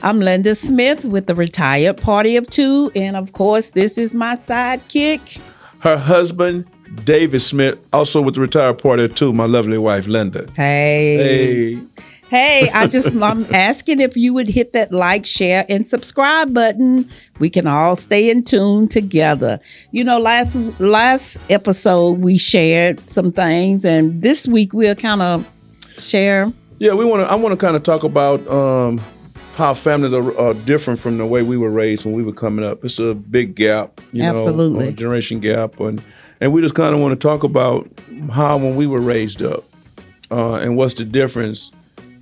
I'm Linda Smith with the Retired Party of Two. And of course, this is my sidekick. Her husband, David Smith, also with the Retired Party of Two, my lovely wife, Linda. Hey. Hey. Hey, I just I'm asking if you would hit that like, share, and subscribe button. We can all stay in tune together. You know, last last episode we shared some things, and this week we'll kind of share. Yeah, we want to. I want to kind of talk about um, how families are, are different from the way we were raised when we were coming up. It's a big gap, you Absolutely. know, a generation gap, and and we just kind of want to talk about how when we were raised up, uh, and what's the difference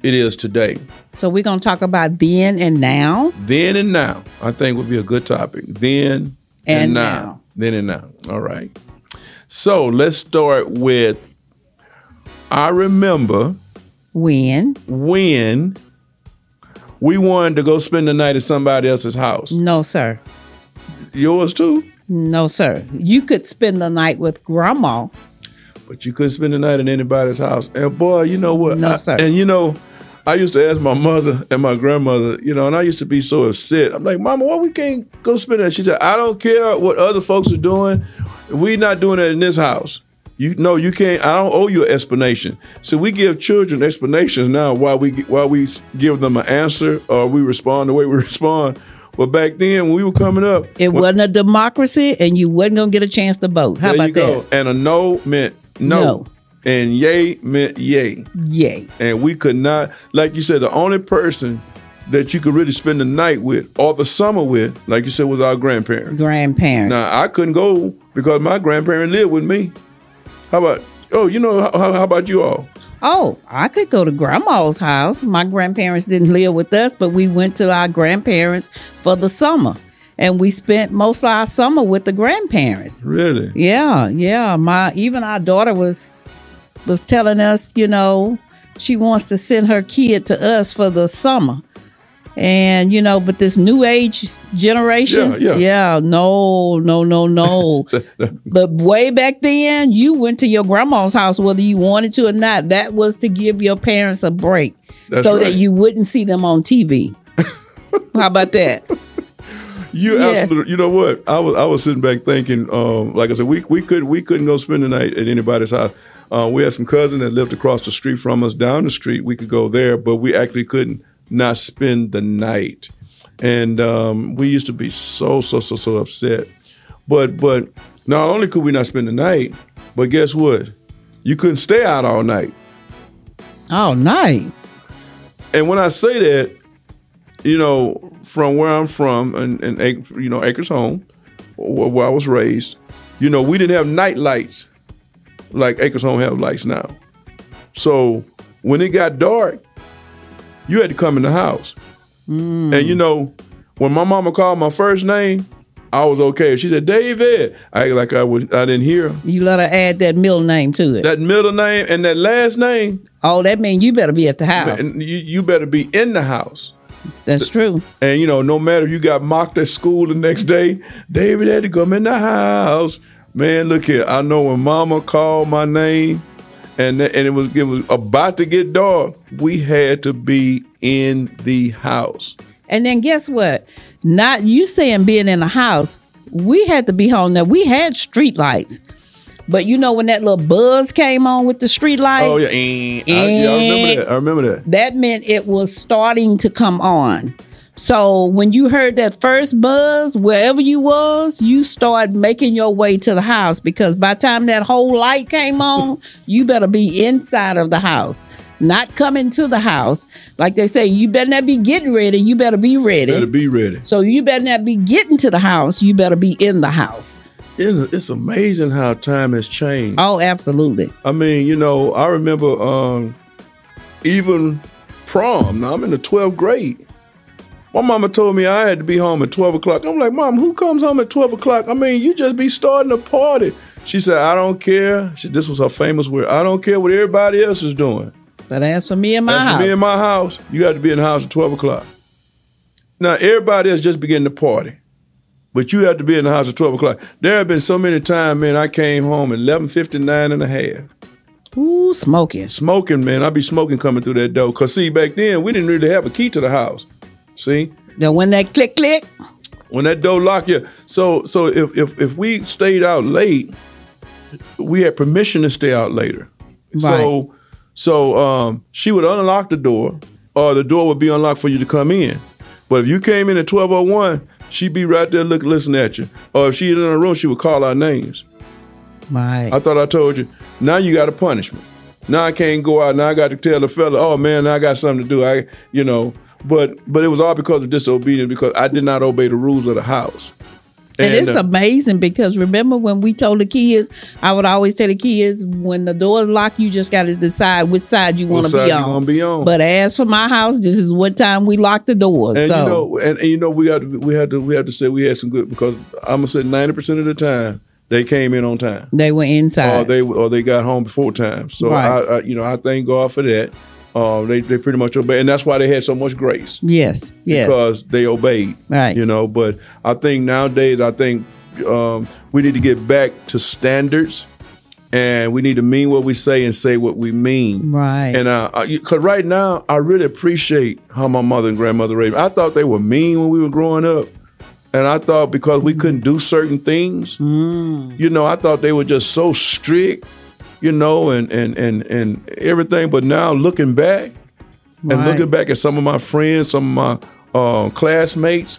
it is today. So we're gonna talk about then and now. Then and now, I think would be a good topic. Then and, And now. now. Then and now. All right. So let's start with. I remember When? when we wanted to go spend the night at somebody else's house. No, sir. Yours too, No, sir. You could spend the night with grandma. but you couldn't spend the night in anybody's house. And boy, you know what? No, I- sir. and you know, I used to ask my mother and my grandmother, you know, and I used to be so upset. I'm like, Mama, why we can't go spend that? She said, I don't care what other folks are doing. We not doing that in this house. You know, you can't. I don't owe you an explanation. So we give children explanations now while we while we give them an answer or we respond the way we respond. But back then, when we were coming up, It when- wasn't a democracy, and you wasn't gonna get a chance to vote. How about that? And a no meant no. No. And yay meant yay. Yay. And we could not, like you said, the only person that you could really spend the night with or the summer with, like you said, was our grandparents. Grandparents. Now, I couldn't go because my grandparents lived with me. How about, oh, you know, how, how about you all? Oh, I could go to grandma's house. My grandparents didn't live with us, but we went to our grandparents for the summer. And we spent most of our summer with the grandparents. Really? Yeah, yeah. My even our daughter was was telling us, you know, she wants to send her kid to us for the summer. And you know, but this new age generation, Yeah, yeah. no, no, no, no. but way back then, you went to your grandma's house whether you wanted to or not. That was to give your parents a break, That's so right. that you wouldn't see them on TV. How about that? You Yeah. absolutely. You know what? I was I was sitting back thinking. Um, like I said, we we could we couldn't go spend the night at anybody's house. Uh, we had some cousins that lived across the street from us, down the street. We could go there, but we actually couldn't not spend the night. And um, we used to be so so so so upset. But but not only could we not spend the night, but guess what? You couldn't stay out all night. All night. And when I say that, you know, from where I'm from, and, and you know, Acres Home, wh- where I was raised, you know, we didn't have night lights like Acres Home have lights now. So when it got dark, you had to come in the house. Mm. And you know, when my mama called my first name, I was okay. She said David. I act like I was. I didn't hear her. You let her add that middle name to it. that middle name and that last name. oh, that means you better be at the house. You, you better be in the house. That's true. And you know, no matter if you got mocked at school the next day, David had to come in the house. Man, look here. I know when Mama called my name, and and it was it was about to get dark. We had to be in the house. And then guess what? Not you saying being in the house. We had to be home. Now we had street lights, but you know when that little buzz came on with the street light, Oh yeah. I, yeah, I remember that. I remember that. that meant it was starting to come on. So when you heard that first buzz, wherever you was, you start making your way to the house because by the time that whole light came on, you better be inside of the house, not coming to the house. Like they say, you better not be getting ready. You better be ready. Better be ready. So you better not be getting to the house. You better be in the house. It- It's amazing how time has changed. Oh, absolutely. I mean, you know, I remember um, even prom. Now I'm in the 12th grade. My mama told me I had to be home at 12 o'clock. I'm like, Mom, who comes home at 12 o'clock? I mean, you just be starting a party. She said, I don't care. She, this was her famous word. I don't care what everybody else is doing. But as for me and my As for house, me in my house, you got to be in the house at 12 o'clock. Now, everybody else just beginning to party. But you have to be in the house at 12 o'clock. There have been so many times, man, I came home at 11.59 and a half. ooh, smoking. Smoking, man. I'd be smoking coming through that door. Cause see, back then we didn't really have a key to the house. See, Then when that click click, when that door lock, yeah. So so if if if we stayed out late, we had permission to stay out later. So so um, she would unlock the door, or the door would be unlocked for you to come in. But if you came in at twelve oh one, she'd be right there looking listening at you. Or if she was in a room, she would call our names. right? I thought I told you. Now you got a punishment. Now I can't go out. Now I got to tell the fella, oh man, I got something to do. I, you know, but but it was all because of disobedience because I did not obey the rules of the house. And, it's uh, amazing because remember when we told the kids, I would always tell the kids when the door's locked, you just got to decide which side you want to be on. be on. But as for my house, this is what time we lock the doors. and so you know, and, and you know, we had to, we had to we had to say we had some good because I'm gonna say ninety percent of the time they came in on time. they were inside. or they or they got home before time. So Right. I, I, you know, I thank God for that. Uh, they they pretty much obey, and that's why they had so much grace yes, yes, because they obeyed. Right. You know, but I think nowadays, I think um, we need to get back to standards, and we need to mean what we say and say what we mean. right. And uh, because right now, I really appreciate how my mother and grandmother raised me. I thought they were mean when we were growing up. And I thought because we couldn't do certain things, Mm. you know, I thought they were just so strict, you know, and and and and everything. But now looking back and looking back at some of my friends, some of my uh, classmates,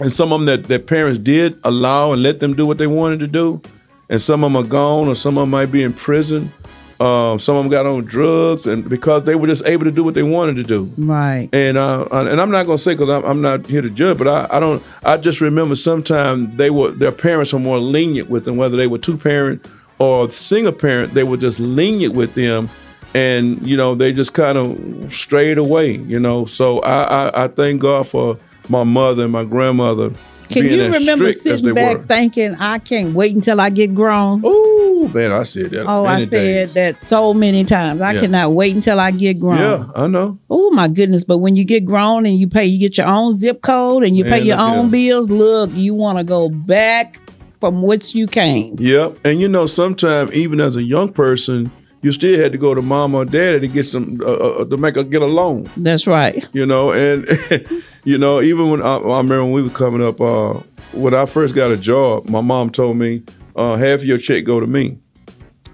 and some of them that their parents did allow and let them do what they wanted to do, and some of them are gone, or some of them might be in prison. Um, some of them got on drugs, and because they were just able to do what they wanted to do. right. And uh, and I'm not gonna say because I'm, I'm not here to judge, but I, I don't. I just remember sometimes they were their parents were more lenient with them, whether they were two parent or single parent. They were just lenient with them, and you know they just kind of strayed away. You know, so I, I I thank God for my mother and my grandmother. Can being you remember sitting they back were. thinking, I can't wait until I get grown? Oh man, I said that. Oh, I said days. that so many times. I Yeah. cannot wait until I get grown. Yeah, I know. Oh my goodness! But when you get grown and you pay, you get your own zip code and you Man, pay your own here. bills. Look, you want to go back from which you came. Yep. And you know, sometimes even as a young person, you still had to go to mama or daddy to get some uh, uh, to make a get a loan. That's right. You know, and you know, even when I, I remember when we were coming up, uh, when I first got a job, my mom told me uh, half your check go to me,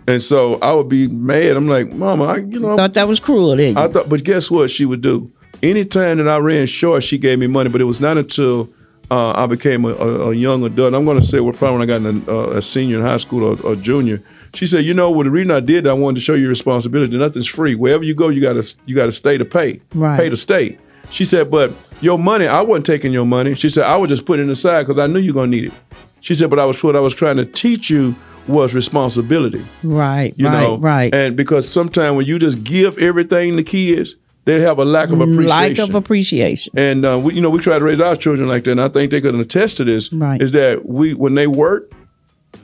and so I would be mad. I'm like, Mama, I, you know, Thought that was cruel, didn't you? I thought, but guess what she would do? Anytime that I ran short, she gave me money. But it was not until uh, I became a, a, a young adult. I'm going to say, well, probably when I got in a, a senior in high school or, or junior. She said, "You know, what? the reason I did, that, I wanted to show you responsibility. Nothing's free. Wherever you go, you got to you got to stay to pay, Right. pay to stay." She said, "But your money, I wasn't taking your money." She said, "I was just putting it aside because I knew you're going to need it." She said, "But I was what I was trying to teach you was responsibility." right, you right, know, right. And because sometimes when you just give everything to kids, they have a lack of appreciation. Lack of appreciation. and uh, we, you know, we try to raise our children like that, and I think they could attest to this. Right. Is that we when they worked,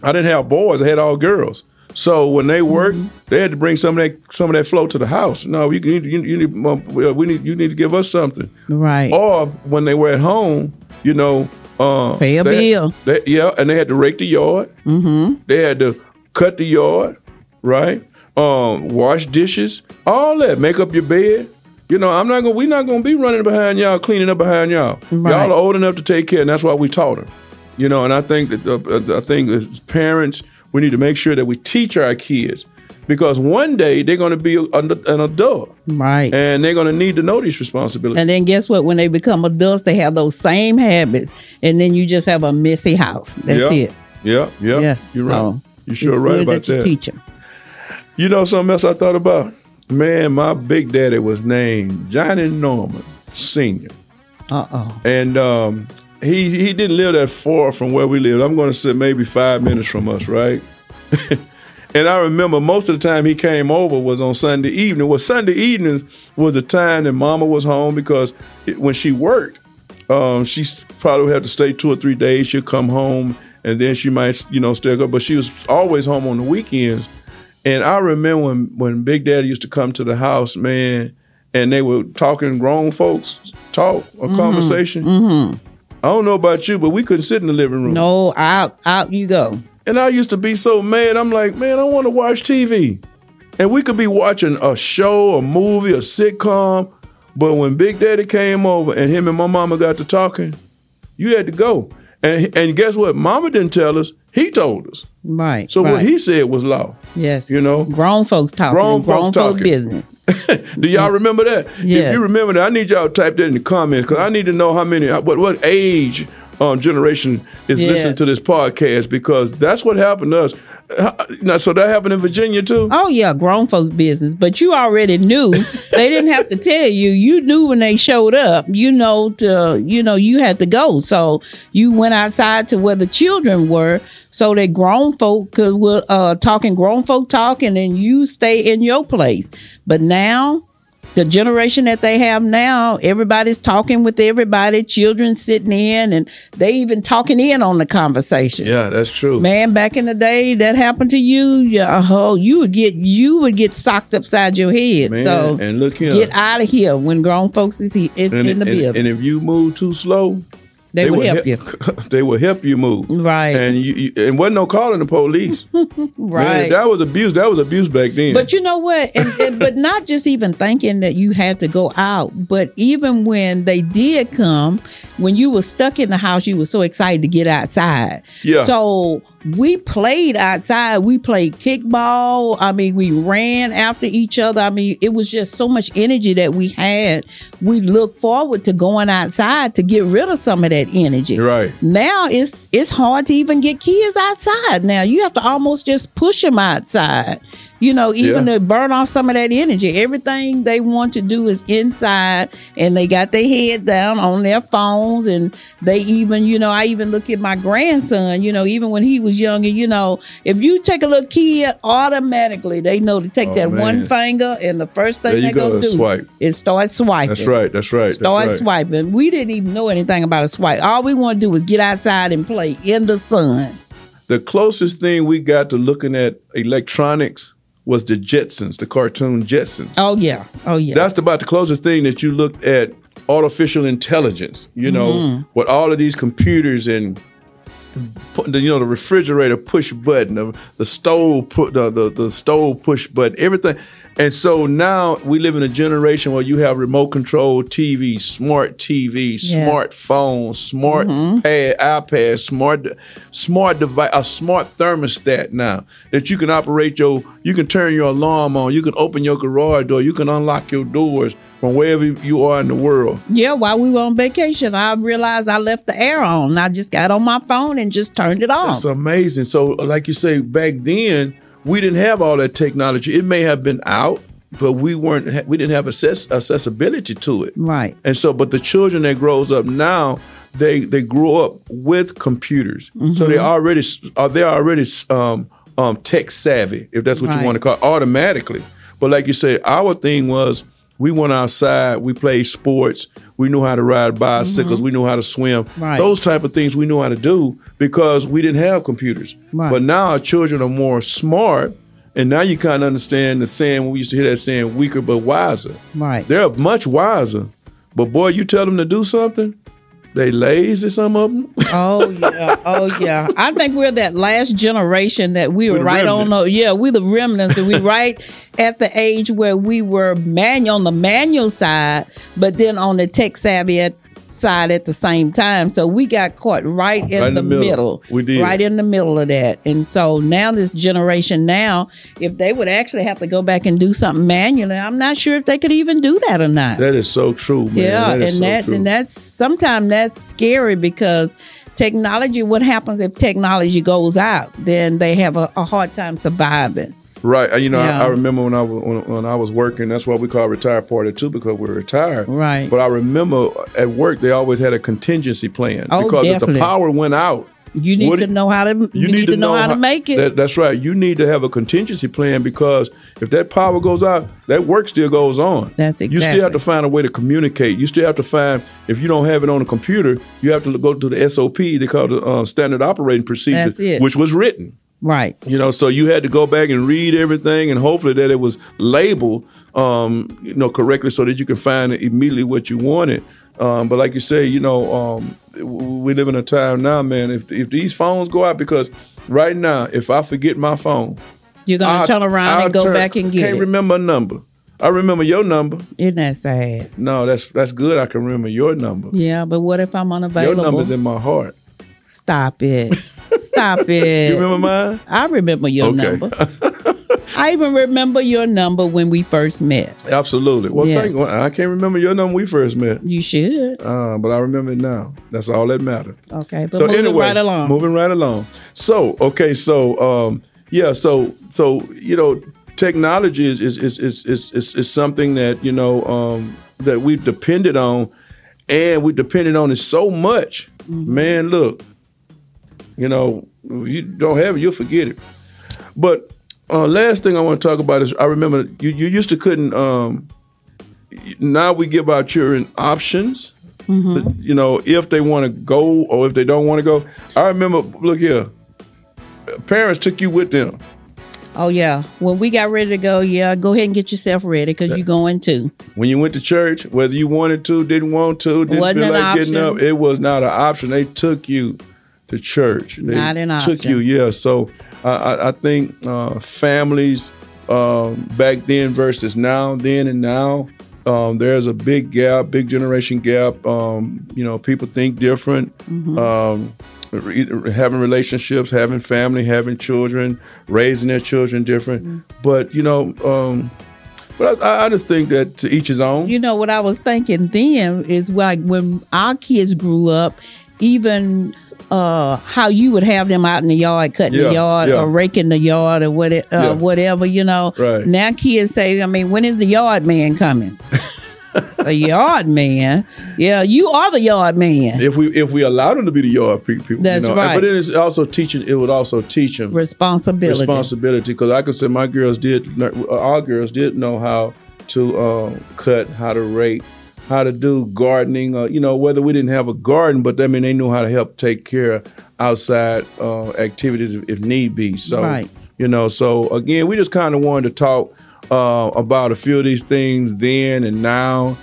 I didn't have boys; I had all girls. So when they worked, Mm-hmm. they had to bring some of that some of that flow to the house. No, you need you, you need we need you need to give us something. Right. Or when they were at home, you know, uh, Pay a they- bill. they- yeah, and they had to rake the yard. Mm-hmm. They had to cut the yard, right? Um, wash dishes, all that. Make up your bed. You know, I'm not gonna. We're not gonna be running behind y'all, cleaning up behind y'all. Right. Y'all are old enough to take care, and that's why we taught them. You know, and I think that uh, uh, I think as parents, we need to make sure that we teach our kids because one day they're going to be an, adult right. and they're going to need to know these responsibilities. And then guess what? When they become adults, they have those same habits, and then you just have a messy house. That's yeah. it. Yeah, yeah. Yes. You're right. So You're sure right about that. You teach 'em. You know something else I thought about? Man, my big daddy was named Johnny Norman Sr. Uh oh. And um, he he didn't live that far from where we lived. I'm going to say maybe five minutes from us, right? and I remember most of the time he came over was on Sunday evening. Well, Sunday evening was the time that Mama was home because it, when she worked, um, she probably would have to stay two or three days. She'd come home and then she might, you know, stay up. But she was always home on the weekends. And I remember when when Big Daddy used to come to the house, man, and they were talking grown folks talk or mm-hmm. conversation. Mm-hmm. I don't know about you, but we couldn't sit in the living room. No, out, out you go. And I used to be so mad. I'm like, man, I want to watch TV. And we could be watching a show, a movie, a sitcom, But when Big Daddy came over and him and my mama got to talking, you had to go. And and guess what? Mama didn't tell us. He told us. Right. So right. what he said was law. yes, You know. grown folks talking, Grown grown, folks folk talking. business. Do y'all remember that? Yeah. If you remember that, I need y'all to type that in the comments because I need to know how many, what what age um, generation is Yeah. listening to this podcast because that's what happened to us. Now, so that happened in Virginia too. Oh yeah, grown folks business. But you already knew. they didn't have to tell you. You knew when they showed up. You know to you know you had to go. So you went outside to where the children were, so that grown folk could uh, talking grown folk talking, and you stay in your place. But now. The generation that they have now, everybody's talking with everybody, children sitting in, and they even talking in on the conversation. Yeah, that's true. Man, back in the day, that happened to you. Yeah, oh, you would get you would get socked upside your head. Man, so and look here. get out of here when grown folks is he, in, and, in the and- building. and if you move too slow, they, will help you. they will help you move. Right. And you, you and wasn't no calling the police. Man, Right. that was abuse. That was abuse back then. But you know what? And, and but not just even thinking that you had to go out, but even when they did come, when you were stuck in the house, you were so excited to get outside. Yeah. So we played outside. We played kickball. I mean, we ran after each other. I mean, it was just so much energy that we had. We look forward to going outside to get rid of some of that energy. Right. Now it's it's hard to even get kids outside. Now you have to almost just push them outside. You know, even Yeah. to burn off some of that energy. Everything they want to do is inside, and they got their head down on their phones, and they even, you know, I even look at my grandson. You know, even when he was younger, you know, if you take a little kid, automatically they know to take Oh, that man. one finger, and the first thing they're go, gonna do swipe. is start swiping. that's right. That's right. That's Start right. swiping. We didn't even know anything about a swipe. All we want to do was get outside and play in the sun. The closest thing we got to looking at electronics was the Jetsons, the cartoon Jetsons. Oh yeah. Oh yeah. That's about the closest thing that you looked at artificial intelligence. You know, Mm-hmm. with all of these computers and the, you know the refrigerator push button, the, the stove put the, the the stove push button, everything. And so now we live in a generation where you have remote control TV, smart TV, Yeah. smartphone, smart Mm-hmm. pad, iPad, smart smart device, a smart thermostat now that you can operate your, you can turn your alarm on, you can open your garage door, you can unlock your doors from wherever you are in the world. yeah. While we were on vacation, I realized I left the air on. I just got on my phone and just turned it off. It's amazing. So, like you say, back then we didn't have all that technology. It may have been out, but we weren't. We didn't have access, accessibility to it. right. And so, but the children that grows up now, they they grow up with computers, so they already are they already um, um, tech savvy, if that's what you want to call it, automatically. But like you say, our thing was we went outside, we played sports, we knew how to ride bicycles, mm-hmm. we knew how to swim, Right. those type of things we knew how to do because we didn't have computers. Right. But now our children are more smart. And now you kind of understand the saying, we used to hear that saying, weaker but wiser. Right. They're much wiser. But boy, you tell them to do something, they lazy, some of them. Oh yeah, oh yeah. I think we're that last generation that we were the right on the yeah, we the remnants and we right at the age where we were manual on the manual side, but then on the tech savvy at, side at the same time. So we got caught right in, Right in the, the middle. middle. We did. Right in the middle of that. And so now this generation now, if they would actually have to go back and do something manually, I'm not sure if they could even do that or not. that is so true, man. Yeah, That and so that true. and that's sometimes that's scary because technology. What happens if technology goes out? Then they have a, a hard time surviving. Right. Uh, You know, I, Yeah. I remember when I was when, when I was working. That's why we call retired party two, because we're retired. Right. But I remember at work they always had a contingency plan Oh, because if the power went out, You need What to know how to. You, need, to know, how, to make it. that- that's right. You need to have a contingency plan because if that power goes out, that work still goes on. That's exactly. You still have to find a way to communicate. You still have to find if you don't have it on a computer, you have to go to the SOP. They call it the uh, standard operating procedure, which was written. Right. You know, so you had to go back and read everything, and hopefully that it was labeled, um, you know, correctly, so that you can find immediately what you wanted. Um, but like you say, you know, um, we live in a time now, man. If if these phones go out, because right now, if I forget my phone, You're gonna I'll- turn around I'll and go turn- back and get Can't it. remember a number. I remember your number. Isn't that sad? No, that's that's good. I can remember your number. Yeah, but what if I'm unavailable? Your number's in my heart. Stop it. Stop it. You remember mine? I remember your Okay. number. I even remember your number when we first met. Absolutely. Well, Yes. thank, well, I can't remember your number when we first met, You should. uh, but I remember it now. That's all that matters. Okay, but so moving anyway, right along. moving right along. So okay, so um, yeah, so so you know, technology is is is is is, is, is something that you know um, that we've depended on, and we depended on it so much. Mm-hmm. Man, look, you know, you don't have it, you'll forget it. But uh, last thing I want to talk about is I remember you, you used to couldn't. Um, now we give our children options. You know, if they want to go or if they don't want to go. I remember, look here, parents took you with them. oh yeah, when we got ready to go, yeah, go ahead and get yourself ready because you're going too. When you went to church, whether you wanted to, didn't want to, didn't Wasn't feel like getting up, it was not an option. They took you to church. They Not an Took you, yeah. So I, I, I think uh, families um, back then versus now, then and now, um, there's a big gap, big generation gap. Um, you know, people think different. Mm-hmm. Um, re- having relationships, having family, having children, raising their children different. Mm-hmm. But you know, um, but I, I just think that to each his own. You know what I was thinking then is like when our kids grew up, even uh, how you would have them out in the yard, cutting Yeah, the yard yeah. or raking the yard or what, uh, Yeah. whatever, you know. Right. Now kids say, I mean, when is the yard man coming? the yard man? Yeah, you are the yard man. if we if we allow them to be the yard pe- people, That's you know. right. But it's also teaching. It would also teach them Responsibility. responsibility because I can say my girls did, our girls did know how to uh, cut, how to rake, how to do gardening. Uh, you know, whether we didn't have a garden, but I mean they knew how to help take care of outside uh, activities if, if need be. So Right. you know, so again, we just kind of wanted to talk uh, about a few of these things then and now.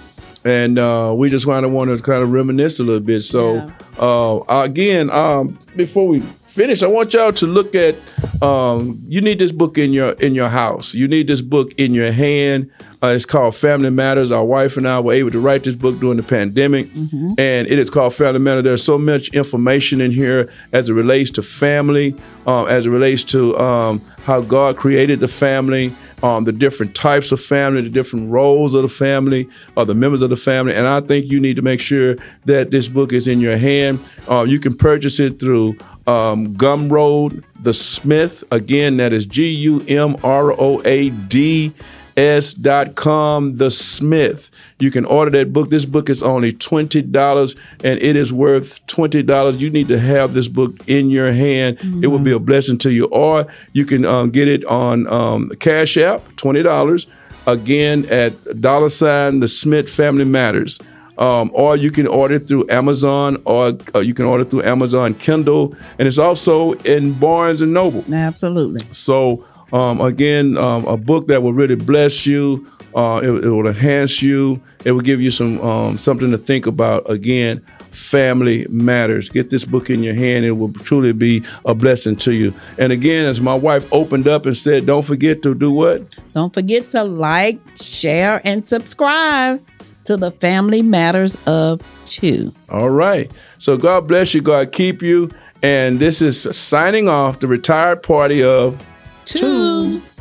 And uh, we just kind of want to kind of reminisce a little bit. So, Yeah. uh, again, um, before we finish, I want y'all to look at. Um, you need this book in your in your house. You need this book in your hand. Uh, it's called Family Matters. Our wife and I were able to write this book during the pandemic, and it is called Family Matters. There's so much information in here as it relates to family, um, as it relates to um, how God created the family um, the different types of family, the different roles of the family, or the members of the family. And I think you need to make sure that this book is in your hand. Uh, you can purchase it through um, Gumroad the Smith. Again, that is G U M R O A D S dot com the Smith. You can order that book. This book is only twenty dollars, and it is worth twenty dollars. You need to have this book in your hand. It will be a blessing to you. Or you can um, get it on um, Cash App, twenty dollars. Again, at dollar sign the Smith Family Matters. Um, or you can order through Amazon, or uh, you can order through Amazon Kindle, and it's also in Barnes and Noble. Absolutely. So um, again, um, a book that will really bless you. Uh, it, it will enhance you. It will give you some um, something to think about. Again, family matters. Get this book in your hand. It will truly be a blessing to you. And again, as my wife opened up and said, don't forget to do what? Don't forget to like, share, and subscribe to the Family Matters of Two. All right. So God bless you. God keep you. And this is signing off the retired party of Two.